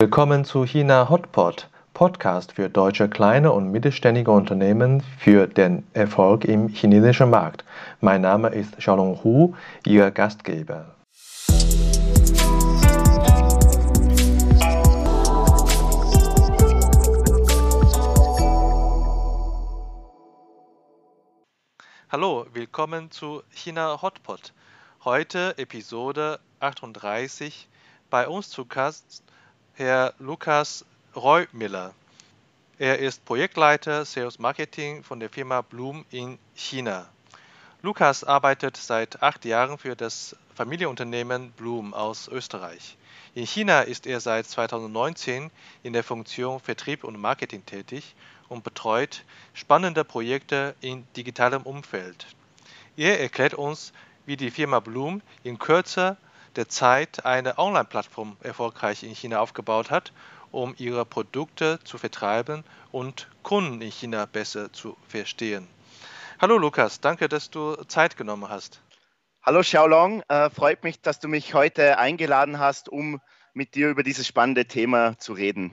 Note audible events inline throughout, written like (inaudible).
Willkommen zu China Hotpot, Podcast für deutsche kleine und mittelständige Unternehmen für den Erfolg im chinesischen Markt. Mein Name ist Xiaolong Hu, Ihr Gastgeber. Hallo, willkommen zu China Hotpot. Heute Episode 38. Bei uns zu Gast Herr Lukas Reumiller. Er ist Projektleiter Sales Marketing von der Firma Bloom in China. Lukas arbeitet seit acht Jahren für das Familienunternehmen Bloom aus Österreich. In China ist er seit 2019 in der Funktion Vertrieb und Marketing tätig und betreut spannende Projekte in digitalem Umfeld. Er erklärt uns, wie die Firma Bloom in Kürze der Zeit eine Online-Plattform erfolgreich in China aufgebaut hat, um ihre Produkte zu vertreiben und Kunden in China besser zu verstehen. Hallo Lukas, danke, dass du Zeit genommen hast. Hallo Xiaolong, äh, freut mich, dass du mich heute eingeladen hast, um mit dir über dieses spannende Thema zu reden.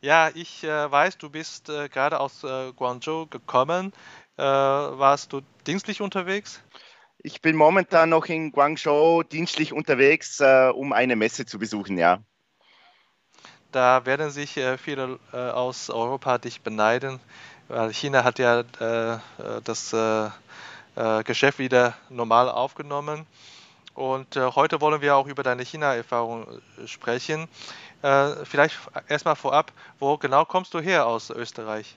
Ja, ich äh, weiß, du bist äh, gerade aus äh, Guangzhou gekommen. Äh, warst du dienstlich unterwegs? Ich bin momentan noch in Guangzhou dienstlich unterwegs, äh, um eine Messe zu besuchen, ja. Da werden sich äh, viele äh, aus Europa dich beneiden, weil China hat ja äh, das äh, äh, Geschäft wieder normal aufgenommen. Und heute wollen wir auch über deine China-Erfahrung sprechen. vielleicht erstmal vorab, wo genau kommst du her aus Österreich?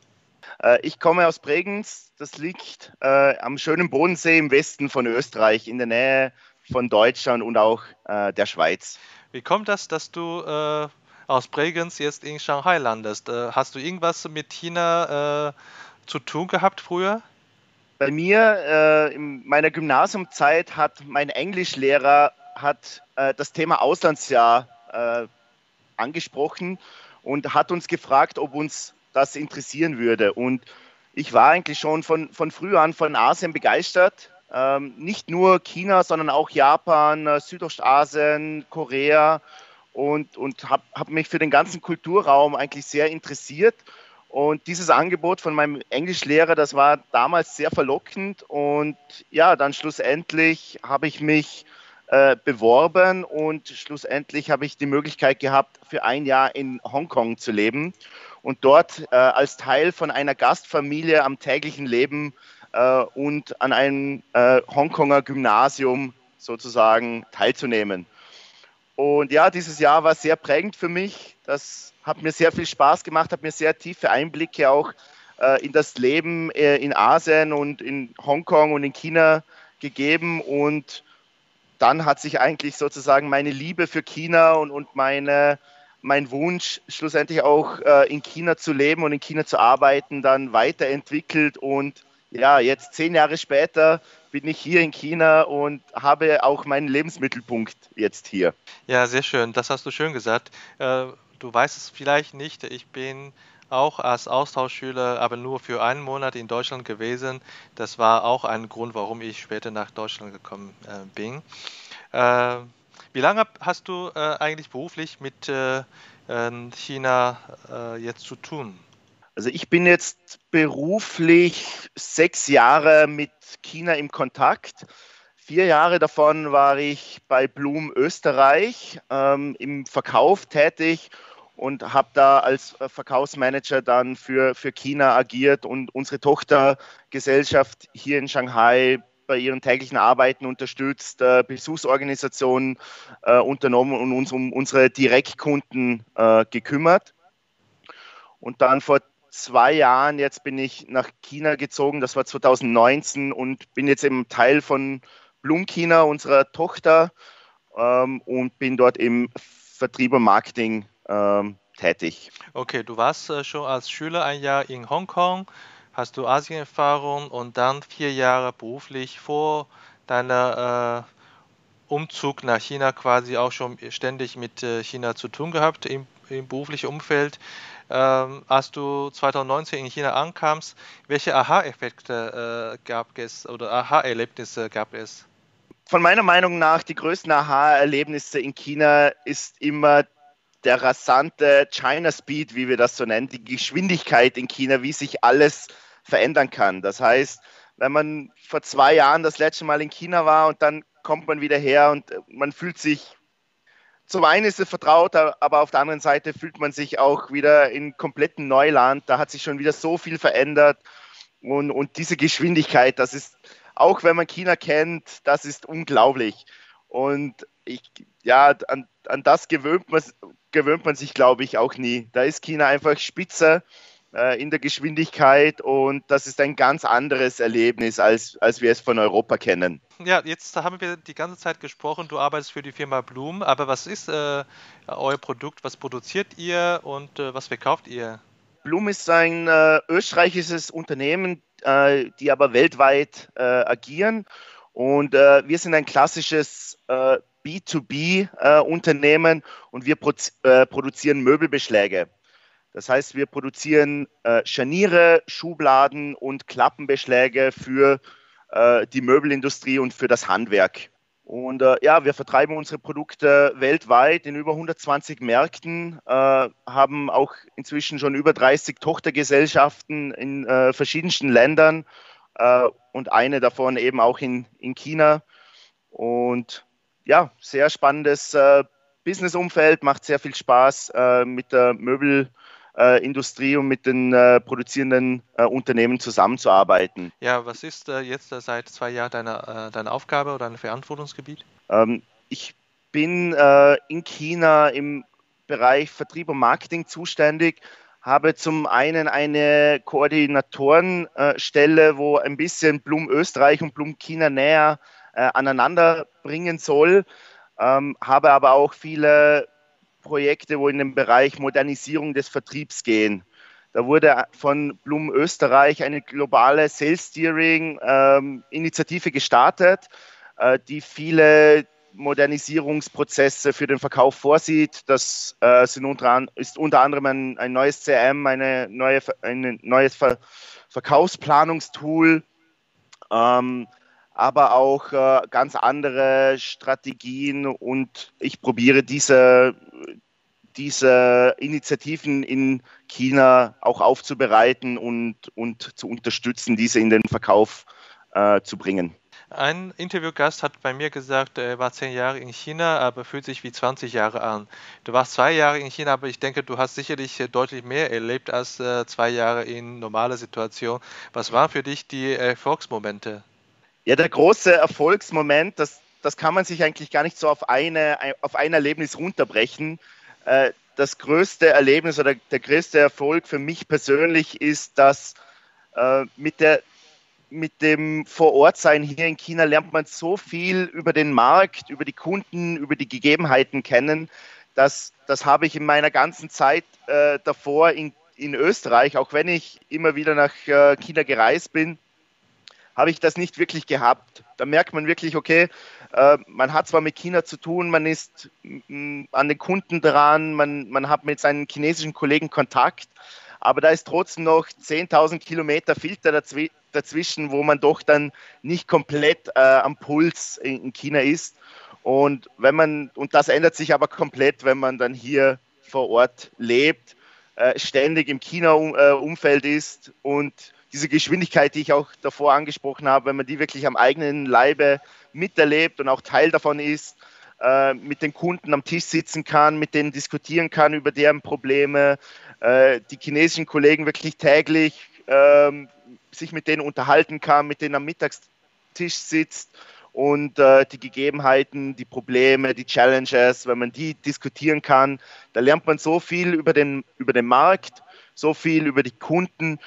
Äh, ich komme aus Bregenz. Das liegt äh, am schönen Bodensee im Westen von Österreich, in der Nähe von Deutschland und auch äh, der Schweiz. Wie kommt das, dass du äh, aus Bregenz jetzt in Shanghai landest? Äh, hast du irgendwas mit China äh, zu tun gehabt früher? Bei mir in meiner Gymnasiumzeit hat mein Englischlehrer hat, das Thema Auslandsjahr angesprochen und hat uns gefragt, ob uns das interessieren würde. Und ich war eigentlich schon von, von früh an von Asien begeistert. Ähm, nicht nur China, sondern auch Japan, äh, Südostasien, Korea und, und habe hab mich für den ganzen Kulturraum eigentlich sehr interessiert. Und dieses Angebot von meinem Englischlehrer, das war damals sehr verlockend. Und ja, dann schlussendlich habe ich mich äh, beworben und schlussendlich habe ich die Möglichkeit gehabt, für ein Jahr in Hongkong zu leben und dort äh, als Teil von einer Gastfamilie am täglichen Leben äh, und an einem äh, Hongkonger Gymnasium sozusagen teilzunehmen. Und ja, dieses Jahr war sehr prägend für mich. Das hat mir sehr viel Spaß gemacht, hat mir sehr tiefe Einblicke auch äh, in das Leben äh, in Asien und in Hongkong und in China gegeben. Und dann hat sich eigentlich sozusagen meine Liebe für China und, und meine mein Wunsch, schlussendlich auch äh, in China zu leben und in China zu arbeiten, dann weiterentwickelt. Und ja, jetzt zehn Jahre später bin ich hier in China und habe auch meinen Lebensmittelpunkt jetzt hier. Ja, sehr schön. Das hast du schön gesagt. Äh, du weißt es vielleicht nicht. Ich bin auch als Austauschschüler, aber nur für einen Monat in Deutschland gewesen. Das war auch ein Grund, warum ich später nach Deutschland gekommen äh, bin. Wie lange hast du äh, eigentlich beruflich mit äh, ähm, China äh, jetzt zu tun? Also ich bin jetzt beruflich sechs Jahre mit China im Kontakt. Vier Jahre davon war ich bei Blum Österreich ähm, im Verkauf tätig und habe da als äh, Verkaufsmanager dann für, für China agiert und unsere Tochtergesellschaft hier in Shanghai bei ihren täglichen Arbeiten unterstützt, äh, Besuchsorganisationen äh, unternommen und uns um unsere Direktkunden äh, gekümmert. Und dann vor zwei Jahren, jetzt bin ich nach China gezogen, das war 2019 und bin jetzt eben Teil von Blum China, unserer Tochter, ähm, und bin dort im Vertrieb und Marketing ähm, tätig. Okay, du warst äh, schon als Schüler ein Jahr in Hongkong hast du Asienerfahrung und dann vier Jahre beruflich vor deiner äh, Umzug nach China quasi auch schon ständig mit äh, China zu tun gehabt im, im beruflichen Umfeld. Ähm, als du 2019 in China ankamst, welche Aha-Effekte äh, gab es oder Aha-Erlebnisse gab es? Von meiner Meinung nach, die größten Aha-Erlebnisse in China ist immer der rasante China Speed, wie wir das so nennen, die Geschwindigkeit in China, wie sich alles verändern kann. Das heißt, wenn man vor zwei Jahren das letzte Mal in China war und dann kommt man wieder her und man fühlt sich, zum einen ist es vertraut, aber auf der anderen Seite fühlt man sich auch wieder in kompletten Neuland. Da hat sich schon wieder so viel verändert und, und diese Geschwindigkeit, das ist, auch wenn man China kennt, das ist unglaublich. Und ich, ja, an, an das gewöhnt man, gewöhnt man sich, glaube ich, auch nie. Da ist China einfach spitze äh, in der Geschwindigkeit und das ist ein ganz anderes Erlebnis, als, als wir es von Europa kennen. Ja, jetzt haben wir die ganze Zeit gesprochen, du arbeitest für die Firma Bloom, aber was ist äh, euer Produkt, was produziert ihr und äh, was verkauft ihr? Bloom ist ein äh, österreichisches Unternehmen, äh, die aber weltweit äh, agieren und wir sind ein klassisches B2B-Unternehmen und wir produzieren Möbelbeschläge. Das heißt, wir produzieren äh, Scharniere, Schubladen und Klappenbeschläge für äh, die Möbelindustrie und für das Handwerk. Und äh, ja, wir vertreiben unsere Produkte weltweit in über 120 Märkten, äh, haben auch inzwischen schon über 30 Tochtergesellschaften in äh, verschiedensten Ländern äh, und eine davon eben auch in, in China. Und ja, sehr spannendes Businessumfeld, macht sehr viel Spaß mit der Möbel äh, und mit den äh, produzierenden äh, Unternehmen zusammenzuarbeiten. Ja, was ist äh, jetzt äh, seit zwei Jahren deine, äh, deine Aufgabe oder dein Verantwortungsgebiet? Ähm, ich bin in China im Bereich Vertrieb und Marketing zuständig, habe zum einen eine Koordinatorenstelle, wo ein bisschen Blum Österreich und Blum China näher aneinander bringen soll, ähm, habe aber auch viele Projekte, wo in den Bereich Modernisierung des Vertriebs gehen. Da wurde von Blum Österreich eine globale Sales Steering ähm, Initiative gestartet, äh, die viele Modernisierungsprozesse für den Verkauf vorsieht. Das äh, sind unter, ist unter anderem ein, ein neues CM, eine neue, ein neues Ver Verkaufsplanungstool, ähm, aber auch äh, ganz andere Strategien und ich probiere diese diese Initiativen in China auch aufzubereiten und, und zu unterstützen, diese in den Verkauf äh, zu bringen. Ein Interviewgast hat bei mir gesagt, er war zehn Jahre in China, aber fühlt sich wie 20 Jahre an. Du warst zwei Jahre in China, aber ich denke, du hast sicherlich deutlich mehr erlebt als äh, zwei Jahre in normaler Situation. Was waren für dich die Erfolgsmomente? Ja, der große Erfolgsmoment, das, das kann man sich eigentlich gar nicht so auf, eine, auf ein Erlebnis runterbrechen. Äh, das größte Erlebnis oder der größte Erfolg für mich persönlich ist, dass äh, mit, der, mit dem Vorortsein hier in China lernt man so viel über den Markt, über die Kunden, über die Gegebenheiten kennen. Das, das habe ich in meiner ganzen Zeit äh, davor in, in Österreich, auch wenn ich immer wieder nach äh, China gereist bin, habe ich das nicht wirklich gehabt. Da merkt man wirklich, okay, äh, man hat zwar mit China zu tun, man ist mm, an den Kunden dran, man, man hat mit seinen chinesischen Kollegen Kontakt, aber da ist trotzdem noch 10.000 Kilometer Filter dazw dazwischen, wo man doch dann nicht komplett äh, am Puls in, in China ist. Und wenn man, und das ändert sich aber komplett, wenn man dann hier vor Ort lebt, äh, ständig im China-Umfeld äh, ist und diese Geschwindigkeit, die ich auch davor angesprochen habe, wenn man die wirklich am eigenen Leibe miterlebt und auch Teil davon ist, äh, mit den Kunden am Tisch sitzen kann, mit denen diskutieren kann über deren Probleme, äh, die chinesischen Kollegen wirklich täglich äh, sich mit denen unterhalten kann, mit denen am Mittagstisch sitzt und äh, die Gegebenheiten, die Probleme, die Challenges, wenn man die diskutieren kann, da lernt man so viel über den, über den Markt, so viel über die Kunden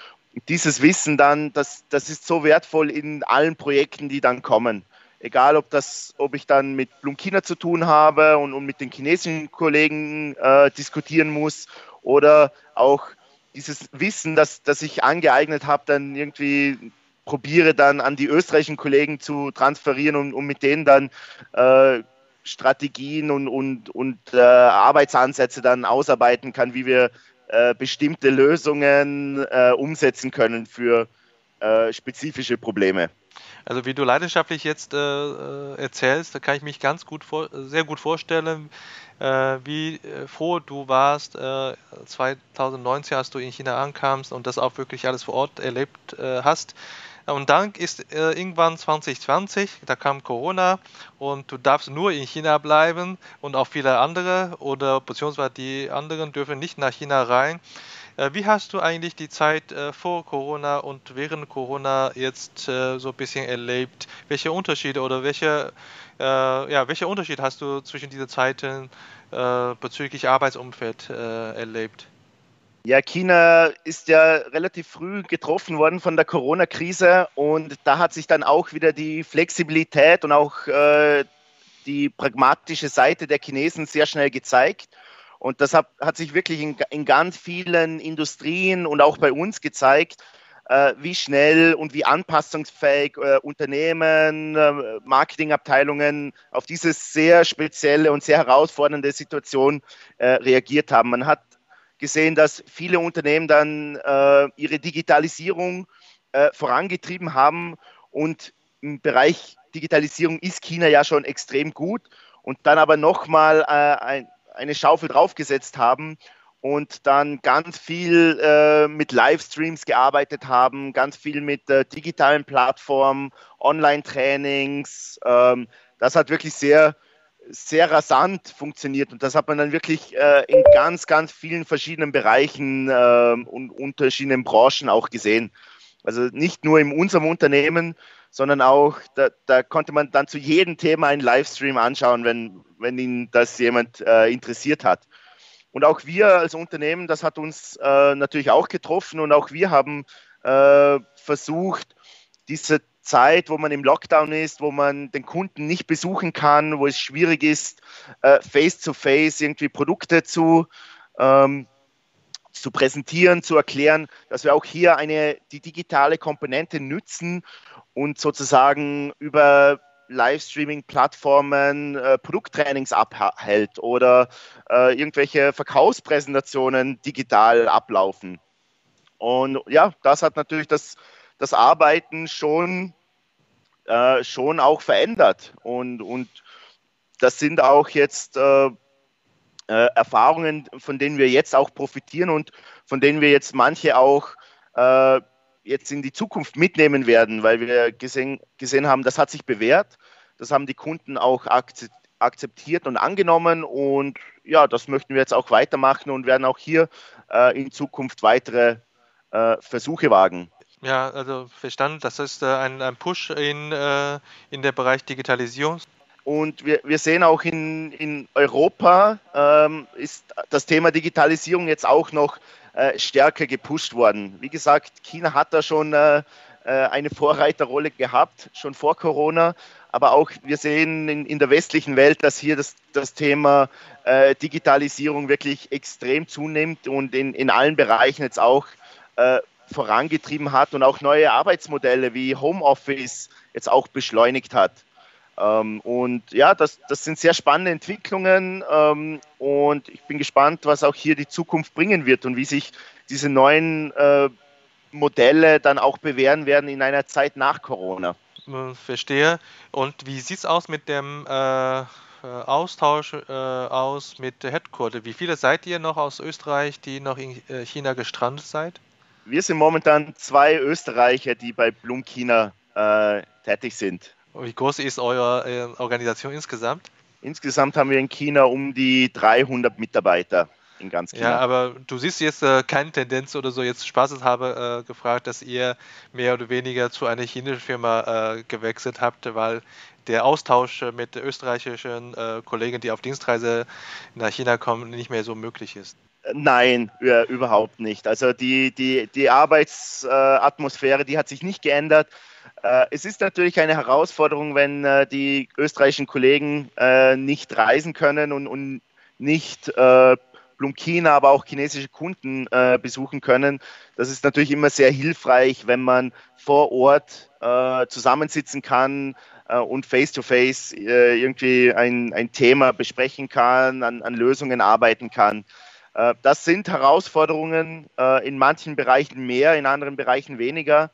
dieses Wissen dann, das, das ist so wertvoll in allen Projekten, die dann kommen. Egal, ob, das, ob ich dann mit Blumkina zu tun habe und, und mit den chinesischen Kollegen äh, diskutieren muss oder auch dieses Wissen, das, das ich angeeignet habe, dann irgendwie probiere dann an die österreichischen Kollegen zu transferieren und, und mit denen dann äh, Strategien und, und, und äh, Arbeitsansätze dann ausarbeiten kann, wie wir äh, bestimmte Lösungen äh, umsetzen können für äh, spezifische Probleme. Also wie du leidenschaftlich jetzt äh, äh erzählst, da kann ich mich ganz gut vor, sehr gut vorstellen, äh, wie äh, froh du warst, äh, 2019, als du in China ankamst und das auch wirklich alles vor Ort erlebt äh, hast. Und dann ist äh, irgendwann 2020, da kam Corona und du darfst nur in China bleiben und auch viele andere oder beziehungsweise die anderen dürfen nicht nach China rein. Äh, wie hast du eigentlich die Zeit äh, vor Corona und während Corona jetzt äh, so ein bisschen erlebt? Welche Unterschiede oder welche, ja, welche Unterschied hast du zwischen diesen Zeiten bezüglich Arbeitsumfeld erlebt? Ja, China ist ja relativ früh getroffen worden von der Corona-Krise und da hat sich dann auch wieder die Flexibilität und auch äh, die pragmatische Seite der Chinesen sehr schnell gezeigt. Und das hat, hat sich wirklich in, in, ganz vielen Industrien und auch bei uns gezeigt, äh, wie schnell und wie anpassungsfähig äh, Unternehmen, äh, Marketingabteilungen auf diese sehr spezielle und sehr herausfordernde Situation äh, reagiert haben. Man hat gesehen, dass viele Unternehmen dann äh, ihre Digitalisierung äh, vorangetrieben haben und im Bereich Digitalisierung ist China ja schon extrem gut und dann aber nochmal äh, ein, eine Schaufel draufgesetzt haben und dann ganz viel äh, mit Livestreams gearbeitet haben, ganz viel mit äh, digitalen Plattformen, Online-Trainings. Ähm, das hat wirklich sehr sehr rasant funktioniert und das hat man dann wirklich äh, in ganz, ganz vielen verschiedenen Bereichen äh, und unterschiedlichen Branchen auch gesehen. Also nicht nur in unserem Unternehmen, sondern auch, da, da konnte man dann zu jedem Thema einen Livestream anschauen, wenn, wenn ihn das jemand äh, interessiert hat. Und auch wir als Unternehmen, das hat uns äh, natürlich auch getroffen und auch wir haben äh, versucht, diese Zeit, wo man im Lockdown ist, wo man den Kunden nicht besuchen kann, wo es schwierig ist, face-to-face äh, -face irgendwie Produkte zu, ähm, zu präsentieren, zu erklären, dass wir auch hier eine, die digitale Komponente nützen und sozusagen über Livestreaming-Plattformen äh, Produkttrainings abhält oder äh, irgendwelche Verkaufspräsentationen digital ablaufen. Und ja, das hat natürlich das, das Arbeiten schon äh, schon auch verändert. Und, und das sind auch jetzt äh, äh, Erfahrungen, von denen wir jetzt auch profitieren und von denen wir jetzt manche auch äh, jetzt in die Zukunft mitnehmen werden, weil wir gesehen, gesehen haben, das hat sich bewährt. Das haben die Kunden auch akzeptiert und angenommen. Und ja, das möchten wir jetzt auch weitermachen und werden auch hier äh, in Zukunft weitere äh, Versuche wagen. Ja, also verstanden. Das ist äh, ein, ein, Push in, äh, in der Bereich Digitalisierung. Und wir, wir sehen auch in, in Europa ähm, ist das Thema Digitalisierung jetzt auch noch äh, stärker gepusht worden. Wie gesagt, China hat da schon äh, äh, eine Vorreiterrolle gehabt, schon vor Corona. Aber auch wir sehen in, in der westlichen Welt, dass hier das, das Thema äh, Digitalisierung wirklich extrem zunimmt und in, in allen Bereichen jetzt auch vorangetrieben hat und auch neue Arbeitsmodelle wie Homeoffice jetzt auch beschleunigt hat. Ähm, und ja, das, das sind sehr spannende Entwicklungen ähm, und ich bin gespannt, was auch hier die Zukunft bringen wird und wie sich diese neuen äh, Modelle dann auch bewähren werden in einer Zeit nach Corona. Verstehe. Und wie sieht es aus mit dem äh, Austausch äh, aus mit der Headquarter? Wie viele seid ihr noch aus Österreich, die noch in äh, China gestrandet seid? Wir sind momentan zwei Österreicher, die bei Blum China äh, tätig sind. Wie groß ist eure äh, Organisation insgesamt? Insgesamt haben wir in China um die 300 Mitarbeiter in ganz China. Ja, aber du siehst jetzt äh, keine Tendenz oder so, jetzt spaßeshalber äh, gefragt, dass ihr mehr oder weniger zu einer chinesischen Firma äh, gewechselt habt, weil der Austausch mit österreichischen äh, Kollegen, die auf Dienstreise nach China kommen, nicht mehr so möglich ist. Nein, überhaupt nicht. Also die, die, die Arbeitsatmosphäre, die hat sich nicht geändert. Äh, es ist natürlich eine Herausforderung, wenn äh, die österreichischen Kollegen äh, nicht reisen können und, und nicht Blumkina, aber auch chinesische Kunden besuchen können. Das ist natürlich immer sehr hilfreich, wenn man vor Ort zusammensitzen kann, und face-to-face -face, irgendwie ein, ein Thema besprechen kann, an, an Lösungen arbeiten kann. Das sind Herausforderungen, in manchen Bereichen mehr, in anderen Bereichen weniger.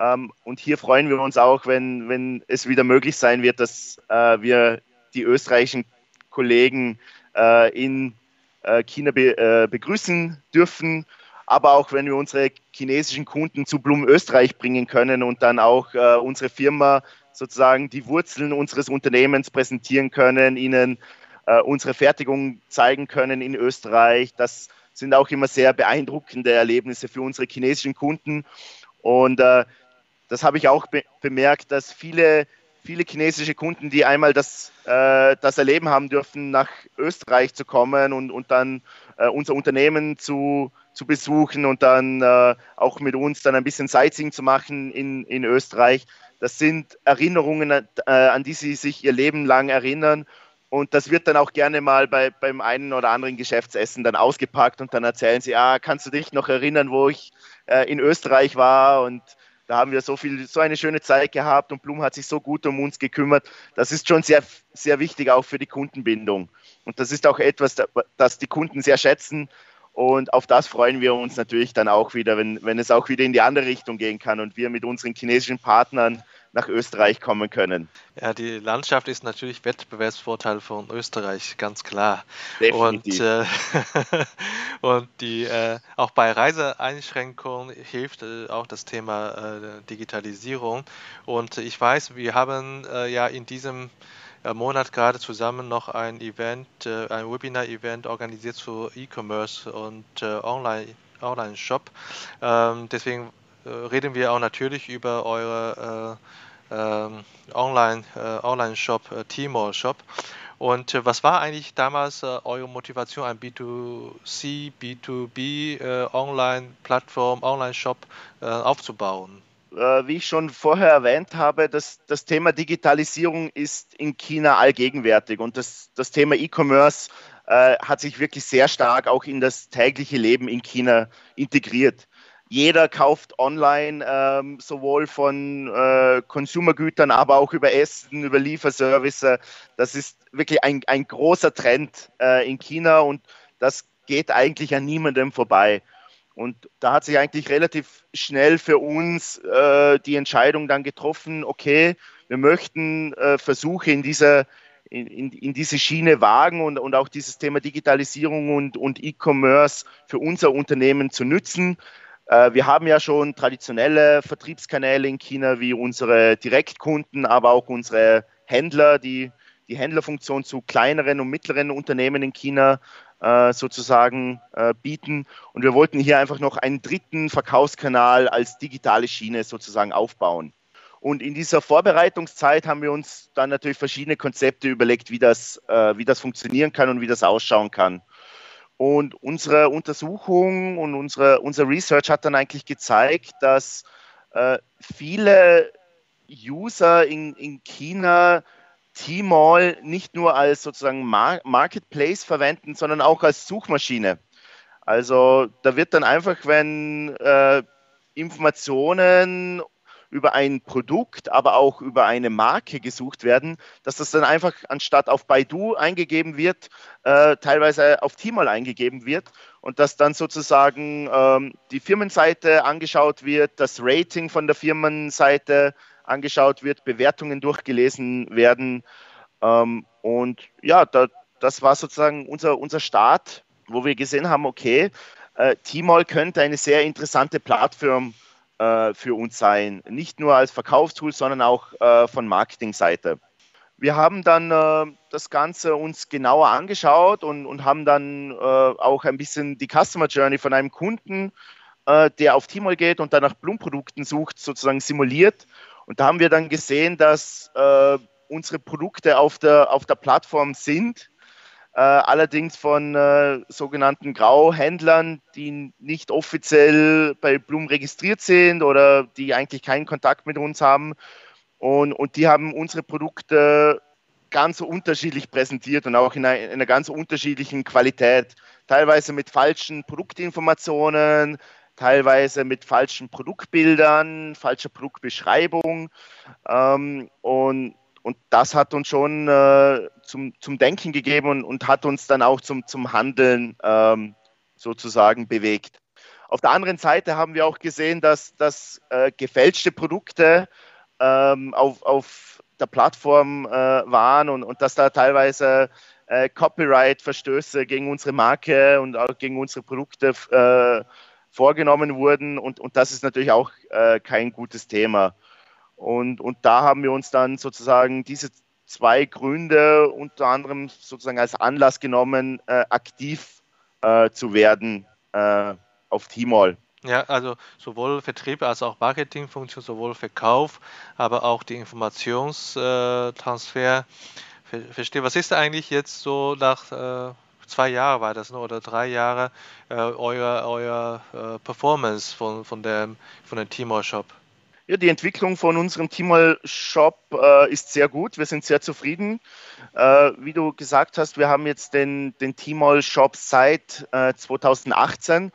Ähm, und hier freuen wir uns auch, wenn, wenn es wieder möglich sein wird, dass äh, wir die österreichischen Kollegen äh, in äh, China be, äh, begrüßen dürfen, aber auch wenn wir unsere chinesischen Kunden zu Blum Österreich bringen können und dann auch äh, unsere Firma sozusagen die Wurzeln unseres Unternehmens präsentieren können, ihnen äh, unsere Fertigung zeigen können in Österreich. Das sind auch immer sehr beeindruckende Erlebnisse für unsere chinesischen Kunden. Und äh, das habe ich auch be bemerkt, dass viele, viele chinesische Kunden, die einmal das, äh, das erleben haben dürfen, nach Österreich zu kommen und, und dann äh, unser Unternehmen zu, zu besuchen und dann äh, auch mit uns dann ein bisschen Sightseeing zu machen in, in Österreich. Das sind Erinnerungen, äh, an die sie sich ihr Leben lang erinnern. Und das wird dann auch gerne mal bei, beim einen oder anderen Geschäftsessen dann ausgepackt und dann erzählen sie, ah, kannst du dich noch erinnern, wo ich äh, in Österreich war und da haben wir so viel, so eine schöne Zeit gehabt und Blum hat sich so gut um uns gekümmert. Das ist schon sehr, sehr wichtig auch für die Kundenbindung. Und das ist auch etwas, das die Kunden sehr schätzen. Und auf das freuen wir uns natürlich dann auch wieder, wenn, wenn es auch wieder in die andere Richtung gehen kann und wir mit unseren chinesischen Partnern nach Österreich kommen können. Ja, die Landschaft ist natürlich Wettbewerbsvorteil von Österreich, ganz klar. Definitiv. Und, äh, (laughs) und die, äh, auch bei Reiseeinschränkungen hilft äh, auch das Thema äh, Digitalisierung. Und ich weiß, wir haben äh, ja in diesem äh, Monat gerade zusammen noch ein Event, ein Webinar-Event organisiert zu E-Commerce und Online, Online-Shop. Ähm, deswegen reden wir auch natürlich über eure ähm, Online, äh, Online-Shop, äh, Tmall Shop. Und äh, was war eigentlich damals äh, eure Motivation, ein B2C, B2B äh, Online-Plattform, Online-Shop äh, aufzubauen? Wie ich schon vorher erwähnt habe, das, das Thema Digitalisierung ist in China allgegenwärtig und das, das Thema E-Commerce hat sich wirklich sehr stark auch in das tägliche Leben in China integriert jeder kauft online ähm, sowohl von äh, Consumergütern, aber auch über Essen, über Lieferservice. Das ist wirklich ein, ein großer Trend äh, in China und das geht eigentlich an niemandem vorbei. Und da hat sich eigentlich relativ schnell für uns äh, die Entscheidung dann getroffen, okay, wir möchten äh, Versuche in dieser in, in, diese Schiene wagen und, und auch dieses Thema Digitalisierung und, und E-Commerce für unser Unternehmen zu nützen. Äh, wir haben ja schon traditionelle Vertriebskanäle in China wie unsere Direktkunden, aber auch unsere Händler, die die Händlerfunktion zu kleineren und mittleren Unternehmen in China äh, sozusagen äh, bieten. Und wir wollten hier einfach noch einen dritten Verkaufskanal als digitale Schiene sozusagen aufbauen. Und in dieser Vorbereitungszeit haben wir uns dann natürlich verschiedene Konzepte überlegt, wie das, wie das funktionieren kann und wie das ausschauen kann. Und unsere Untersuchung und unsere, unser Research hat dann eigentlich gezeigt, dass äh, viele User in, in China Tmall nicht nur als sozusagen Mar Marketplace verwenden, sondern auch als Suchmaschine. Also da wird dann einfach, wenn äh, Informationen über ein Produkt, aber auch über eine Marke gesucht werden, dass das dann einfach anstatt auf Baidu eingegeben wird, äh, teilweise auf Tmall eingegeben wird und dass dann sozusagen ähm, die Firmenseite angeschaut wird, das Rating von der Firmenseite angeschaut wird, Bewertungen durchgelesen werden. Ähm, und ja, da, das war sozusagen unser, unser Start, wo wir gesehen haben, okay, äh, Tmall könnte eine sehr interessante Plattform äh, für uns sein. Nicht nur als Verkaufstool, sondern auch äh, von Marketingseite. Wir haben dann äh, das Ganze uns genauer angeschaut und, und haben dann äh, auch ein bisschen die Customer Journey von einem Kunden, äh, der auf Tmall geht und dann nach Blumenprodukten sucht, sozusagen simuliert. Und da haben wir dann gesehen, dass unsere Produkte auf der, auf der Plattform sind, äh, allerdings von äh, sogenannten Grauhändlern, die nicht offiziell bei Blum registriert sind oder die eigentlich keinen Kontakt mit uns haben. Und, und die haben unsere Produkte ganz unterschiedlich präsentiert und auch in einer, in einer ganz unterschiedlichen Qualität. Teilweise mit falschen Produktinformationen, teilweise mit falschen Produktbildern, falscher Produktbeschreibung. Ähm, und und das hat uns schon äh, zum, zum Denken gegeben und, und, hat uns dann auch zum, zum Handeln ähm, sozusagen bewegt. Auf der anderen Seite haben wir auch gesehen, dass, dass äh, gefälschte Produkte ähm, auf, auf der Plattform äh, waren und, und dass da teilweise äh, Copyright-Verstöße gegen unsere Marke und auch gegen unsere Produkte äh, vorgenommen wurden. Und, und das ist natürlich auch äh, kein gutes Thema. Und, und da haben wir uns dann sozusagen diese zwei Gründe unter anderem sozusagen als Anlass genommen, äh, aktiv äh, zu werden äh, auf Tmall. Ja, also sowohl Vertrieb als auch Marketingfunktion, sowohl Verkauf, aber auch die Informationstransfer. Verstehe, was ist eigentlich jetzt so nach äh, zwei Jahren war das, ne, oder drei Jahre äh, euer, euer äh, Performance von, von dem von dem Tmall Shop? Ja, die Entwicklung von unserem Tmall Shop äh, ist sehr gut. Wir sind sehr zufrieden. Äh, wie du gesagt hast, wir haben jetzt den, den Tmall Shop seit 2018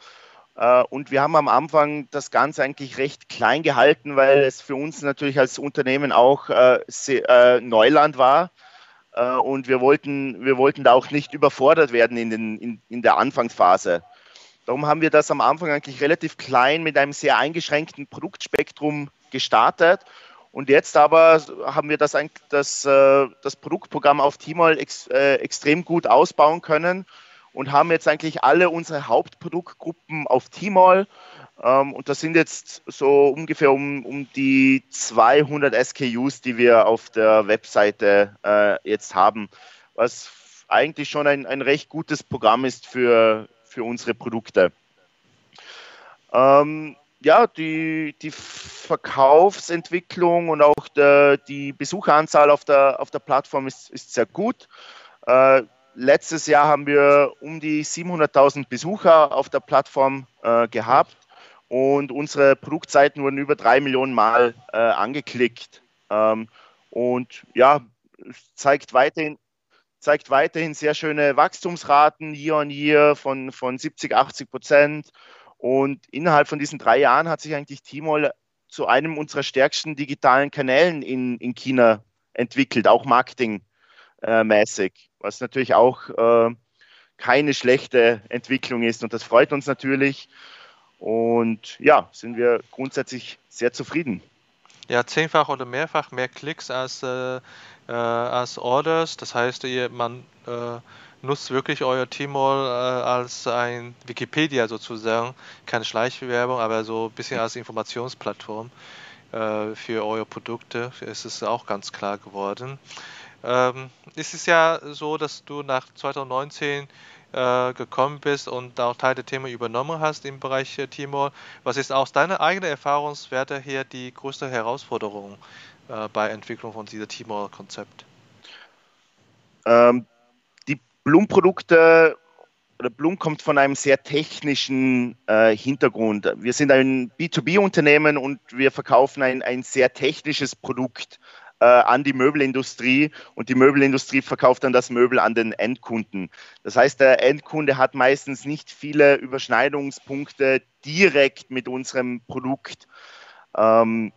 äh, äh, und wir haben am Anfang das Ganze eigentlich recht klein gehalten, weil es für uns natürlich als Unternehmen auch äh, sehr, Neuland war. Und wir wollten, wir wollten da auch nicht überfordert werden in, den, in, in der Anfangsphase. Darum haben wir das am Anfang eigentlich relativ klein mit einem sehr eingeschränkten Produktspektrum gestartet. Und jetzt aber haben wir das, das, äh, das Produktprogramm auf Tmall ex, äh, extrem gut ausbauen können und haben jetzt eigentlich alle unsere Hauptproduktgruppen auf Tmall. Ähm, und das sind jetzt so ungefähr um, um die 200 SKUs, die wir auf der Webseite äh, jetzt haben, was eigentlich schon ein, ein recht gutes Programm ist für, für unsere Produkte. Ähm, ja, die, die Verkaufsentwicklung und auch der, die Besucheranzahl auf der, auf der Plattform ist, ist sehr gut. Äh, letztes Jahr haben wir um die 700.000 Besucher auf der Plattform äh, gehabt und unsere Produktseiten wurden über drei Millionen Mal äh, angeklickt. Ähm, und ja, zeigt weiterhin, zeigt weiterhin sehr schöne Wachstumsraten year on year von, von 70, 80 Prozent. Und innerhalb von diesen drei Jahren hat sich eigentlich Tmall zu einem unserer stärksten digitalen Kanälen in, in China entwickelt, auch marketingmäßig, was natürlich auch äh, keine schlechte Entwicklung ist. Und das freut uns natürlich. Und ja, sind wir grundsätzlich sehr zufrieden. Ja, zehnfach oder mehrfach mehr Klicks als, äh, äh, als Orders. Das heißt, man äh, nutzt wirklich euer Tmall äh, als ein Wikipedia sozusagen. Keine Schleichwerbung, aber so ein bisschen als Informationsplattform äh, für eure Produkte. Es ist auch ganz klar geworden. Ähm, es ist ja so, dass du nach 2019 äh, gekommen bist und auch Teil der Themen übernommen hast im Bereich äh, Tmall. Was ist aus deiner eigenen Erfahrungswerte her die größte Herausforderung äh, bei Entwicklung von diesem Tmall-Konzept? Ähm, Blum-Produkte oder Blum kommt von einem sehr technischen äh, Hintergrund. Wir sind ein B2B-Unternehmen und wir verkaufen ein, ein sehr technisches Produkt äh, an die Möbelindustrie und die Möbelindustrie verkauft dann das Möbel an den Endkunden. Das heißt, der Endkunde hat meistens nicht viele Überschneidungspunkte direkt mit unserem Produkt. Ähm,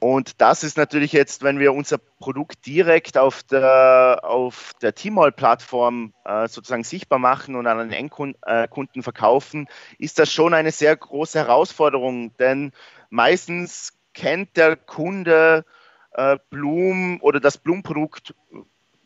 und das ist natürlich jetzt, wenn wir unser Produkt direkt auf der, auf der Tmall-Plattform äh, sozusagen sichtbar machen und an einen Endkunden äh, verkaufen, ist das schon eine sehr große Herausforderung, denn meistens kennt der Kunde äh, Blum oder das Blumenprodukt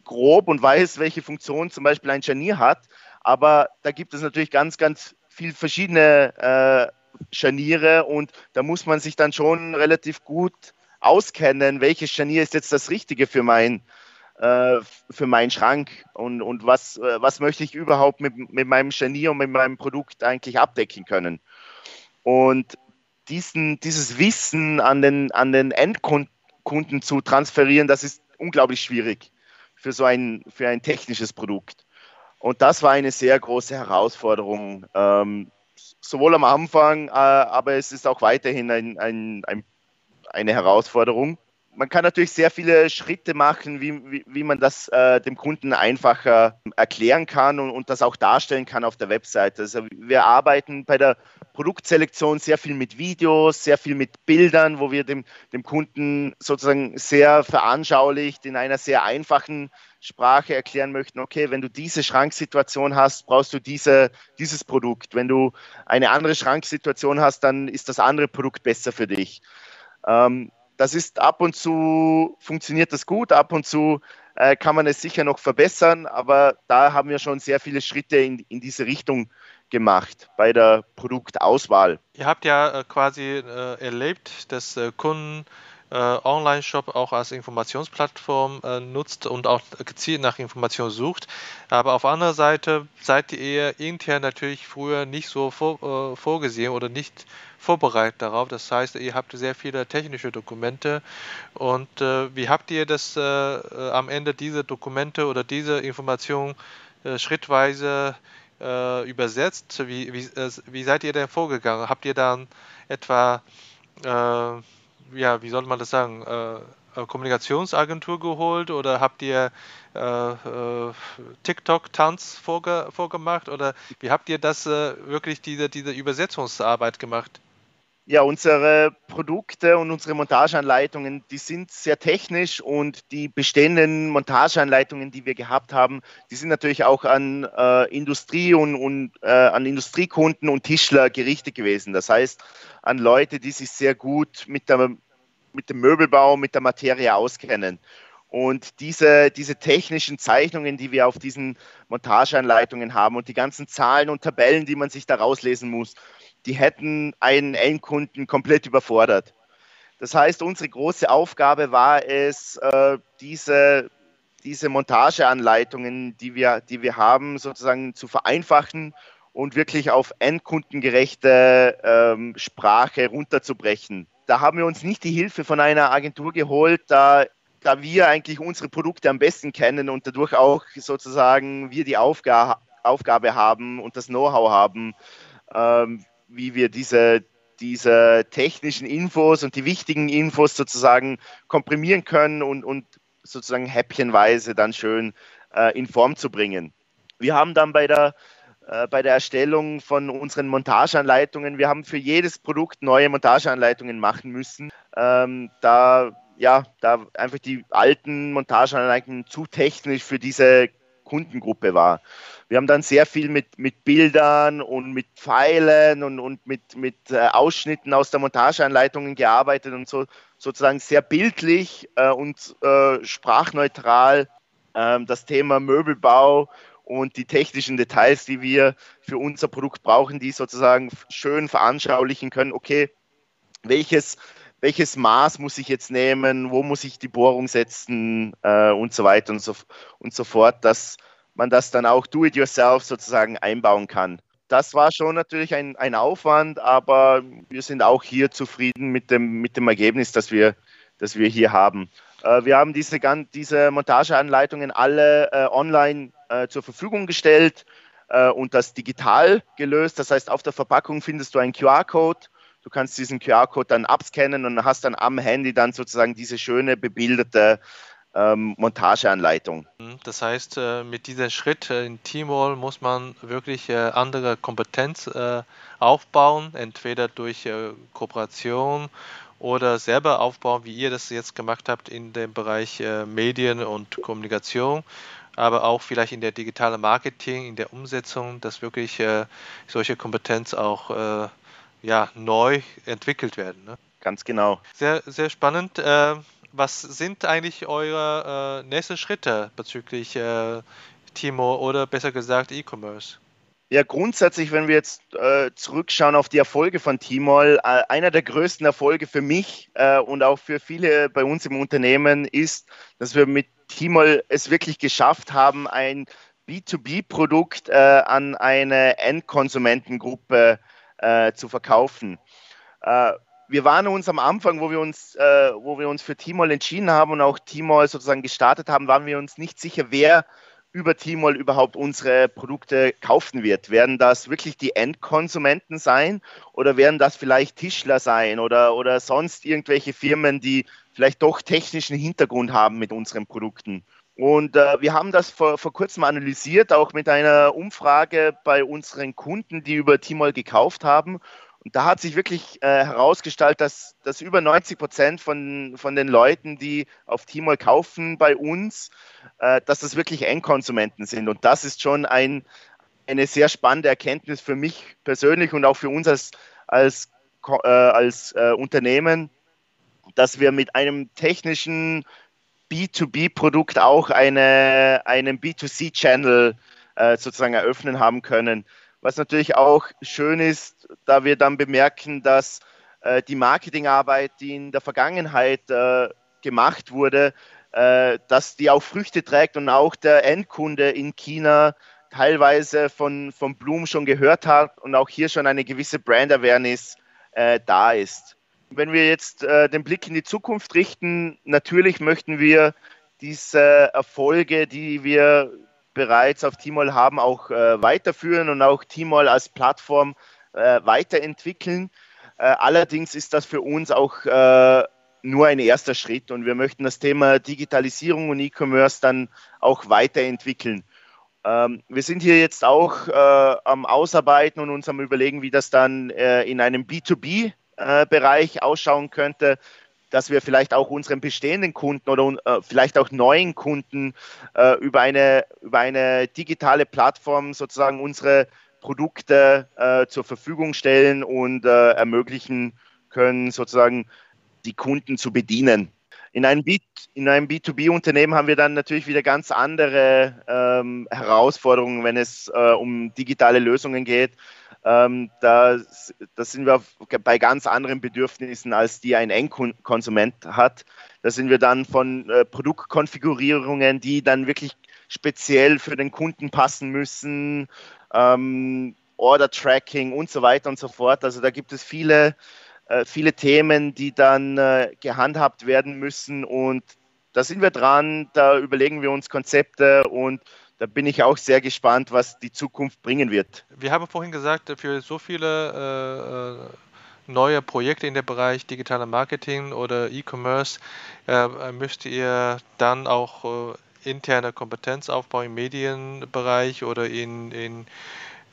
grob und weiß, welche Funktion zum Beispiel ein Scharnier hat, aber da gibt es natürlich ganz, ganz viele verschiedene äh, Scharniere und da muss man sich dann schon relativ gut auskennen, welches Scharnier ist jetzt das Richtige für mein, äh, für meinen Schrank und, und was, äh, was möchte ich überhaupt mit, mit meinem Scharnier und mit meinem Produkt eigentlich abdecken können. Und diesen, dieses Wissen an den, an den Endkunden zu transferieren, das ist unglaublich schwierig für so ein, für ein technisches Produkt. Und das war eine sehr große Herausforderung, ähm, sowohl am Anfang, äh, aber es ist auch weiterhin ein, ein, ein eine Herausforderung. Man kann natürlich sehr viele Schritte machen, wie, wie, wie man das äh, dem Kunden einfacher erklären kann und, und das auch darstellen kann auf der Webseite. Also wir arbeiten bei der Produktselektion sehr viel mit Videos, sehr viel mit Bildern, wo wir dem, dem Kunden sozusagen sehr veranschaulicht in einer sehr einfachen Sprache erklären möchten, okay, wenn du diese Schranksituation hast, brauchst du diese, dieses Produkt. Wenn du eine andere Schranksituation hast, dann ist das andere Produkt besser für dich. Ähm, das ist ab und zu funktioniert das gut, ab und zu äh, kann man es sicher noch verbessern, aber da haben wir schon sehr viele Schritte in, in diese Richtung gemacht bei der Produktauswahl. Ihr habt ja äh, quasi äh, erlebt, dass äh, Kunden Online-Shop auch als Informationsplattform äh, nutzt und auch gezielt nach Informationen sucht. Aber auf anderer Seite seid ihr intern natürlich früher nicht so vor, äh, vorgesehen oder nicht vorbereitet darauf. Das heißt, ihr habt sehr viele technische Dokumente. Und äh, wie habt ihr das äh, äh, am Ende diese Dokumente oder diese Informationen schrittweise übersetzt? Wie, wie, wie seid ihr denn vorgegangen? Habt ihr dann etwa ja, wie soll man das sagen, äh, Kommunikationsagentur geholt oder habt ihr äh, äh, TikTok-Tanz vorge vorgemacht oder wie habt ihr das äh, wirklich diese, diese Übersetzungsarbeit gemacht? Ja, unsere Produkte und unsere Montageanleitungen, die sind sehr technisch und die bestehenden Montageanleitungen, die wir gehabt haben, die sind natürlich auch an äh, Industrie und, und äh, an Industriekunden und Tischler gerichtet gewesen. Das heißt, an Leute, die sich sehr gut mit, der, mit dem Möbelbau, mit der Materie auskennen. Und diese, diese technischen Zeichnungen, die wir auf diesen Montageanleitungen haben und die ganzen Zahlen und Tabellen, die man sich da rauslesen muss, die hätten einen Endkunden komplett überfordert. Das heißt, unsere große Aufgabe war es, äh, diese, diese Montageanleitungen, die wir, die wir haben, sozusagen zu vereinfachen und wirklich auf endkundengerechte ähm, Sprache runterzubrechen. Da haben wir uns nicht die Hilfe von einer Agentur geholt, da, da wir eigentlich unsere Produkte am besten kennen und dadurch auch sozusagen wir die Aufga Aufgabe haben und das Know-how haben, ähm, wie wir diese, diese technischen Infos und die wichtigen Infos sozusagen komprimieren können und, und sozusagen häppchenweise dann schön äh, in Form zu bringen. Wir haben dann bei der, äh, bei der Erstellung von unseren Montageanleitungen, wir haben für jedes Produkt neue Montageanleitungen machen müssen, ähm, da ja, da einfach die alten Montageanleitungen zu technisch für diese Kundengruppe war. Wir haben dann sehr viel mit, mit Bildern und mit Pfeilen und, und mit, mit äh, Ausschnitten aus der Montageanleitungen gearbeitet und so sozusagen sehr bildlich äh, und äh, sprachneutral ähm, das Thema Möbelbau und die technischen Details, die wir für unser Produkt brauchen, die sozusagen schön veranschaulichen können, okay, welches, welches Maß muss ich jetzt nehmen, wo muss ich die Bohrung setzen? Äh, und so weiter und so, und so fort, dass man das dann auch do-it-yourself sozusagen einbauen kann. Das war schon natürlich ein, ein Aufwand, aber wir sind auch hier zufrieden mit dem, mit dem Ergebnis, das wir, das wir hier haben. Äh, wir haben diese, diese Montageanleitungen alle äh, online äh, zur Verfügung gestellt äh, und das digital gelöst. Das heißt, auf der Verpackung findest du einen QR-Code. Du kannst diesen QR-Code dann abscannen und hast dann am Handy dann sozusagen diese schöne bebilderte ähm, Montageanleitung. Mhm, das heißt, äh, mit diesem Schritt äh, in Teamwall muss man wirklich äh, andere Kompetenz aufbauen, entweder durch Kooperation oder selber aufbauen, wie ihr das jetzt gemacht habt in dem Bereich Medien und Kommunikation, aber auch vielleicht in der digitalen Marketing, in der Umsetzung, dass wirklich solche Kompetenz auch ja, neu entwickelt werden. Ne? Ganz genau. Sehr, sehr spannend was sind eigentlich eure äh, nächsten Schritte bezüglich äh, Timo oder besser gesagt E-Commerce? Ja, grundsätzlich, wenn wir jetzt äh, zurückschauen auf die Erfolge von Timol, äh, einer der größten Erfolge für mich äh, und auch für viele bei uns im Unternehmen ist, dass wir mit Timol es wirklich geschafft haben, ein B2B-Produkt äh, an eine Endkonsumentengruppe äh, zu verkaufen. Wir waren uns am Anfang, wo wir uns, äh, wo wir uns für Timol entschieden haben und auch Timol sozusagen gestartet haben, waren wir uns nicht sicher, wer über Timol überhaupt unsere Produkte kaufen wird. Werden das wirklich die Endkonsumenten sein oder werden das vielleicht Tischler sein oder, oder sonst irgendwelche Firmen, die vielleicht doch technischen Hintergrund haben mit unseren Produkten? Und äh, wir haben das vor, vor kurzem analysiert, auch mit einer Umfrage bei unseren Kunden, die über Timol gekauft haben. Und da hat sich wirklich äh, herausgestellt, dass, dass über 90 Prozent von, von den Leuten, die auf Tmall kaufen bei uns, äh, dass das wirklich Endkonsumenten sind. Und das ist schon ein, eine sehr spannende Erkenntnis für mich persönlich und auch für uns als, als, äh, als äh, Unternehmen, dass wir mit einem technischen B2B-Produkt auch eine, einen B2C-Channel äh, sozusagen eröffnen haben können. Was natürlich auch schön ist, da wir dann bemerken, dass äh, die Marketingarbeit, die in der Vergangenheit äh, gemacht wurde, äh, dass die auch Früchte trägt und auch der Endkunde in China teilweise von, von Bloom schon gehört hat und auch hier schon eine gewisse Brand Awareness äh, da ist. Wenn wir jetzt äh, den Blick in die Zukunft richten, natürlich möchten wir diese Erfolge, die wir bereits auf Tmall haben, auch äh, weiterführen und auch Tmall als Plattform äh, weiterentwickeln. Äh, allerdings ist das für uns auch äh, nur ein erster Schritt und wir möchten das Thema Digitalisierung und E-Commerce dann auch weiterentwickeln. Ähm, wir sind hier jetzt auch äh, am Ausarbeiten und uns am Überlegen, wie das dann äh, in einem B2B-Bereich äh, ausschauen könnte, dass wir vielleicht auch unseren bestehenden Kunden oder äh, vielleicht auch neuen Kunden äh, über, eine, über eine digitale Plattform sozusagen unsere Produkte äh, zur Verfügung stellen und ermöglichen können, sozusagen die Kunden zu bedienen. In einem, B, in einem B2B-Unternehmen haben wir dann natürlich wieder ganz andere ähm, Herausforderungen, wenn es äh, um digitale Lösungen geht. Ähm, da, da sind wir bei ganz anderen Bedürfnissen, als die ein Endkonsument hat. Da sind wir dann von äh, Produktkonfigurierungen, die dann wirklich speziell für den Kunden passen müssen, ähm, Order-Tracking und so weiter und so fort. Also da gibt es viele viele Themen, die dann äh, gehandhabt werden müssen. Und da sind wir dran, da überlegen wir uns Konzepte und da bin ich auch sehr gespannt, was die Zukunft bringen wird. Wir haben vorhin gesagt, für so viele äh, äh neue Projekte in dem Bereich digitaler Marketing oder E-Commerce äh, müsst ihr dann auch äh, interne Kompetenz aufbauen im Medienbereich oder in, in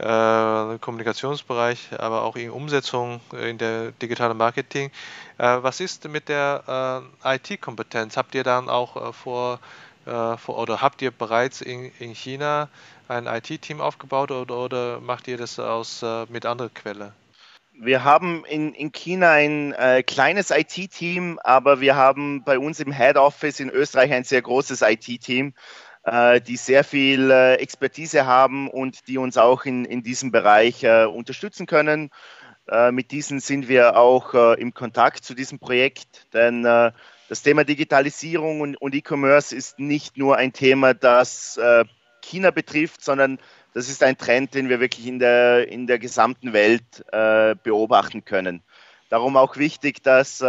äh, Kommunikationsbereich, aber auch in Umsetzung in der digitalen Marketing. Äh, was ist mit der äh, IT-Kompetenz? Habt ihr dann auch vor, vor, oder habt ihr bereits in, in China ein IT-Team aufgebaut oder, oder, macht ihr das aus mit anderen Quellen? Wir haben in, in China ein äh, kleines IT-Team, aber wir haben bei uns im Head Office in Österreich ein sehr großes IT-Team. Äh, die sehr viel äh, Expertise haben und die uns auch in, in diesem Bereich äh, unterstützen können. mit diesen sind wir auch im Kontakt zu diesem Projekt, denn das Thema Digitalisierung und, und E-Commerce ist nicht nur ein Thema, das China betrifft, sondern das ist ein Trend, den wir wirklich in der, in der gesamten Welt beobachten können. Darum auch wichtig, dass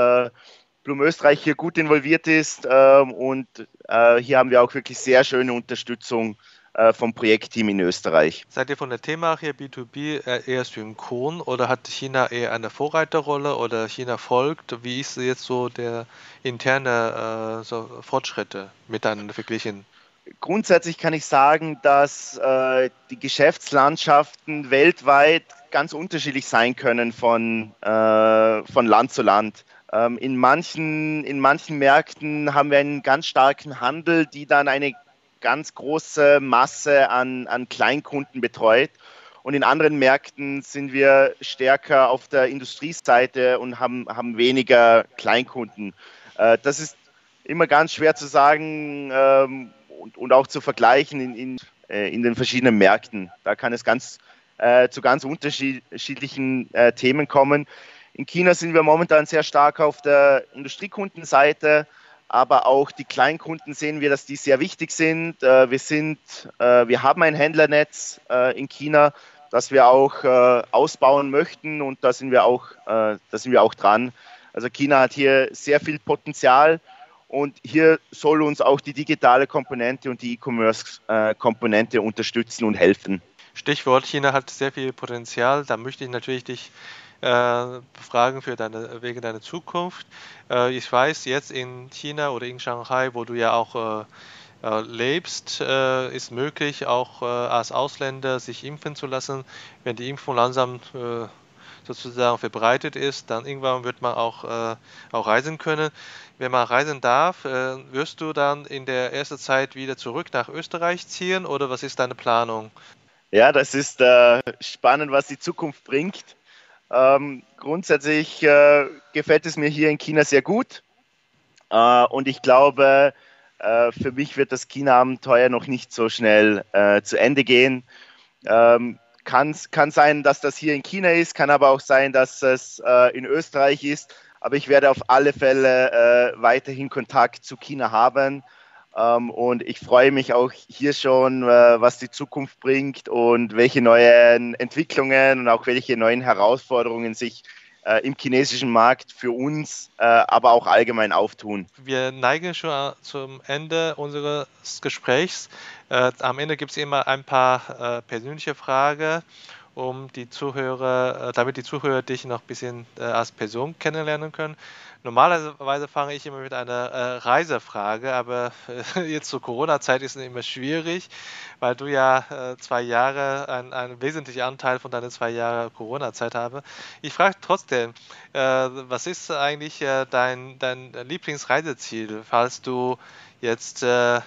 Blum Österreich hier gut involviert ist ähm, und äh, hier haben wir auch wirklich sehr schöne Unterstützung äh, vom Projektteam in Österreich. Seid ihr von der Thema hier B2B äh, eher synchron oder hat China eher eine Vorreiterrolle oder China folgt? Wie ist jetzt so der interne äh, so Fortschritte miteinander verglichen? Grundsätzlich kann ich sagen, dass äh, die Geschäftslandschaften weltweit ganz unterschiedlich sein können von, äh, von Land zu Land. Ähm, in, manchen, in manchen Märkten haben wir einen ganz starken Handel, die dann eine ganz große Masse an, an Kleinkunden betreut. Und in anderen Märkten sind wir stärker auf der Industrieseite und haben, haben weniger Kleinkunden. Äh, das ist immer ganz schwer zu sagen ähm, und, und auch zu vergleichen in, in, äh, in den verschiedenen Märkten. Da kann es ganz, äh, zu ganz unterschiedlichen äh, Themen kommen. In China sind wir momentan sehr stark auf der Industriekundenseite, aber auch die Kleinkunden sehen wir, dass die sehr wichtig sind. Äh, wir, sind äh, wir haben ein Händlernetz äh, in China, das wir auch ausbauen möchten und da sind wir auch, da sind wir auch dran. Also China hat hier sehr viel Potenzial und hier soll uns auch die digitale Komponente und die E-Commerce-Komponente unterstützen und helfen. Stichwort China hat sehr viel Potenzial. Da möchte ich natürlich dich äh, befragen für deine, wegen deiner Zukunft. Äh, ich weiß, jetzt in China oder in Shanghai, wo du ja auch äh, äh lebst, äh, ist möglich, auch äh, als Ausländer sich impfen zu lassen. Wenn die Impfung langsam sozusagen verbreitet ist, dann irgendwann wird man auch, äh, auch reisen können. Wenn man reisen darf, äh, wirst du dann in der ersten Zeit wieder zurück nach Österreich ziehen oder was ist deine Planung? Ja, das ist äh, spannend, was die Zukunft bringt. Ähm, grundsätzlich äh, gefällt es mir hier in China sehr gut äh, und ich glaube, äh, für mich wird das China-Abenteuer noch nicht so schnell zu Ende gehen. Ähm, kann, kann sein, dass das hier in China ist, kann aber auch sein, dass es äh, in Österreich ist. Aber ich werde auf alle Fälle äh, weiterhin Kontakt zu China haben. Ähm, und ich freue mich auch hier schon, äh, was die Zukunft bringt und welche neuen Entwicklungen und auch welche neuen Herausforderungen sich äh, im chinesischen Markt für uns, äh, aber auch allgemein auftun. Wir neigen schon zum Ende unseres Gesprächs. Äh, am Ende gibt es immer ein paar äh, persönliche Fragen um die Zuhörer, äh, damit die Zuhörer dich noch ein bisschen äh, als Person kennenlernen können. Normalerweise fange ich immer mit einer äh, Reisefrage, aber äh, (laughs) jetzt zur Corona-Zeit ist es immer schwierig, weil du ja äh, zwei Jahre, ein, ein wesentlicher Anteil von deinen zwei Jahren Corona-Zeit habe. Ich frage trotzdem, äh, was ist eigentlich dein, dein Lieblingsreiseziel, falls du jetzt das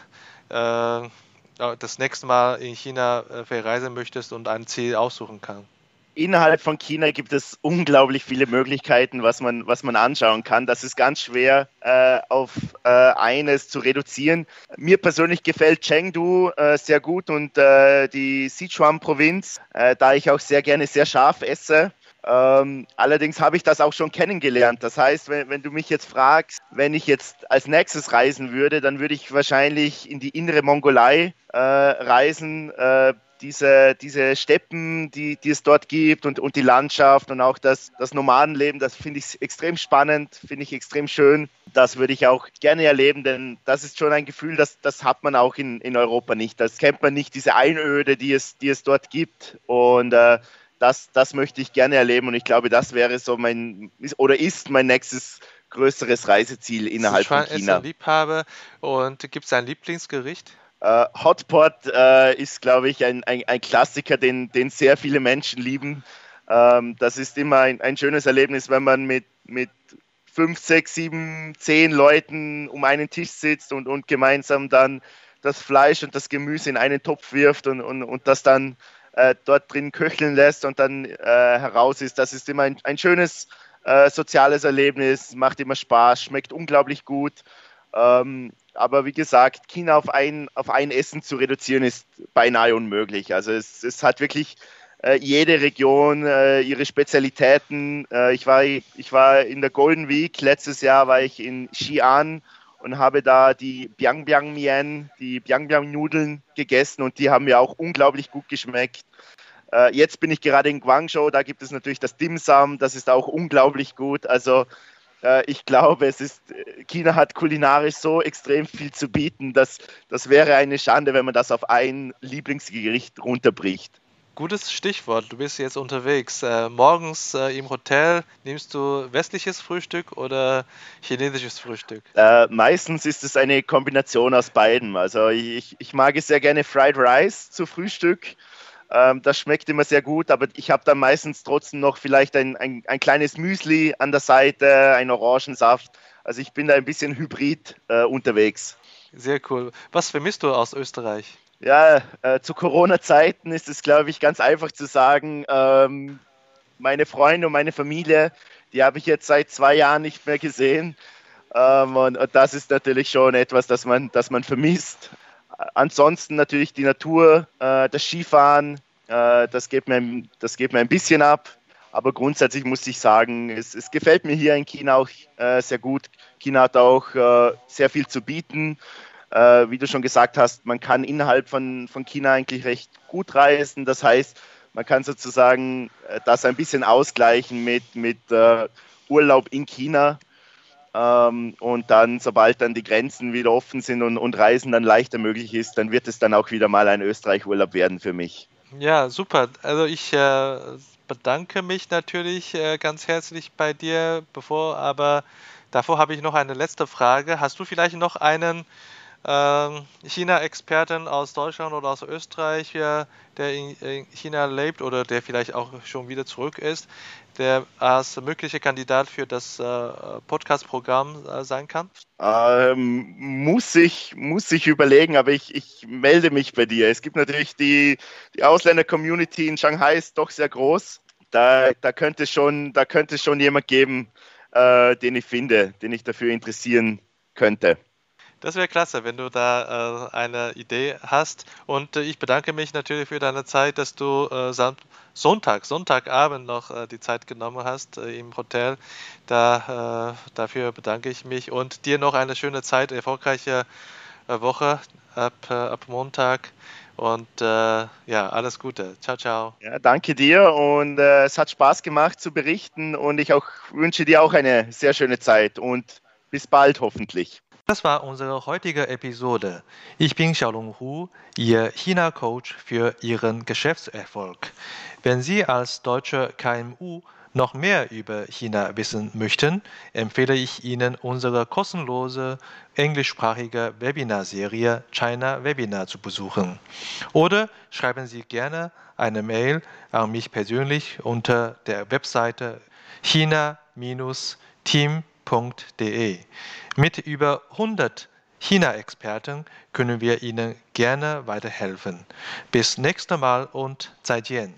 nächste Mal in China äh, verreisen möchtest und ein Ziel aussuchen kannst? Innerhalb von China gibt es unglaublich viele Möglichkeiten, was man, was man anschauen kann. Das ist ganz schwer äh, auf äh, eines zu reduzieren. Mir persönlich gefällt Chengdu äh, sehr gut und äh, die Sichuan-Provinz, äh, da ich auch sehr gerne sehr scharf esse. Ähm, allerdings habe ich das auch schon kennengelernt. Das heißt, wenn, wenn, du mich jetzt fragst, wenn ich jetzt als nächstes reisen würde, dann würde ich wahrscheinlich in die innere Mongolei äh, reisen. Äh, diese, diese Steppen, die, die es dort gibt und, und die Landschaft und auch das, das Nomadenleben, das finde ich extrem spannend, finde ich extrem schön. Das würde ich auch gerne erleben, denn das ist schon ein Gefühl, das, das hat man auch in, in Europa nicht. Das kennt man nicht, diese Einöde, die es, die es dort gibt. Und äh, das, das möchte ich gerne erleben und ich glaube, das wäre so mein oder ist mein nächstes größeres Reiseziel innerhalb von China. Liebhaber und gibt es ein Lieblingsgericht? Uh, Hotpot uh, ist, glaube ich, ein, ein, ein, Klassiker, den, den sehr viele Menschen lieben. Um, das ist immer ein, ein, schönes Erlebnis, wenn man mit, mit fünf, sechs, sieben, zehn Leuten um einen Tisch sitzt und, und gemeinsam dann das Fleisch und das Gemüse in einen Topf wirft und, und, und das dann äh, dort drin köcheln lässt und dann äh, heraus ist. Das ist immer ein, ein schönes äh, soziales Erlebnis, macht immer Spaß, schmeckt unglaublich gut. Ähm, aber wie gesagt, China auf ein, auf ein Essen zu reduzieren, ist beinahe unmöglich. Also es, es hat wirklich äh, jede Region äh, ihre Spezialitäten. Äh, ich, war, ich war in der Golden Week, letztes Jahr war ich in Xi'an und habe da die Biang Biang Mien, die Biang Biang Nudeln gegessen und die haben mir auch unglaublich gut geschmeckt. Äh, jetzt bin ich gerade in Guangzhou, da gibt es natürlich das Dim Sum, das ist auch unglaublich gut. Also ich glaube, es ist, China hat kulinarisch so extrem viel zu bieten, dass das wäre eine Schande, wenn man das auf ein Lieblingsgericht runterbricht. Gutes Stichwort. Du bist jetzt unterwegs. Äh, morgens äh, im Hotel nimmst du westliches Frühstück oder chinesisches Frühstück? Äh, meistens ist es eine Kombination aus beiden. Also ich, ich mag es sehr gerne Fried Rice zu Frühstück. Ähm, das schmeckt immer sehr gut, aber ich habe dann meistens trotzdem noch vielleicht ein, ein, ein, kleines Müsli an der Seite, ein Orangensaft. Also ich bin da ein bisschen hybrid äh, unterwegs. Sehr cool. Was vermisst du aus Österreich? Ja, äh, zu Corona-Zeiten ist es, glaube ich, ganz einfach zu sagen, ähm, meine Freunde und meine Familie, die habe ich jetzt seit zwei Jahren nicht mehr gesehen. Ähm, und, und, das ist natürlich schon etwas, das man, das man vermisst. Ansonsten natürlich die Natur, äh, das Skifahren, äh, das, geht mir, das geht mir ein bisschen ab. Aber grundsätzlich muss ich sagen, es, es gefällt mir hier in China auch äh, sehr gut. China hat auch äh, sehr viel zu bieten. Äh, wie du schon gesagt hast, man kann innerhalb von, von China eigentlich recht gut reisen. Das heißt, man kann sozusagen äh, das ein bisschen ausgleichen mit, mit Urlaub in China. Ähm, und dann, sobald dann die Grenzen wieder offen sind und, und Reisen dann leichter möglich ist, dann wird es dann auch wieder mal ein Österreich-Urlaub werden für mich. Ja, super. Also ich äh, bedanke mich natürlich äh, ganz herzlich bei dir, bevor, aber davor habe ich noch eine letzte Frage. Hast du vielleicht noch einen ähm, China-Experten aus Deutschland oder aus Österreich, der in China lebt oder der vielleicht auch schon wieder zurück ist, der als möglicher Kandidat für das äh, Podcast-Programm äh, sein kann? Ähm, muss, ich, muss ich überlegen, aber ich, ich melde mich bei dir. Es gibt natürlich die, die Ausländer-Community in Shanghai ist doch sehr groß. Da, da, könnte, schon, da könnte schon jemand geben, äh, den ich finde, den ich dafür interessieren könnte. Das wäre klasse, wenn du da äh, eine Idee hast. Und äh, ich bedanke mich natürlich für deine Zeit, dass du äh, Sonntag, Sonntagabend noch äh, die Zeit genommen hast äh, im Hotel. Da, äh, dafür bedanke ich mich und dir noch eine schöne Zeit, erfolgreiche Woche ab, ab Montag. Und ja, alles Gute. Ciao, ciao. Ja, danke dir und es hat Spaß gemacht zu berichten und ich auch wünsche dir auch eine sehr schöne Zeit und bis bald hoffentlich. Das war unsere heutige Episode. Ich bin Xiaolong Hu, Ihr China-Coach für Ihren Geschäftserfolg. Wenn Sie als deutsche KMU noch mehr über China wissen möchten, empfehle ich Ihnen unsere kostenlose englischsprachige Webinarserie China Webinar zu besuchen. Oder schreiben Sie gerne eine Mail an mich persönlich unter der Webseite china-team.com. Mit über 100 China-Experten können wir Ihnen gerne weiterhelfen. Bis nächstes Mal und 再见.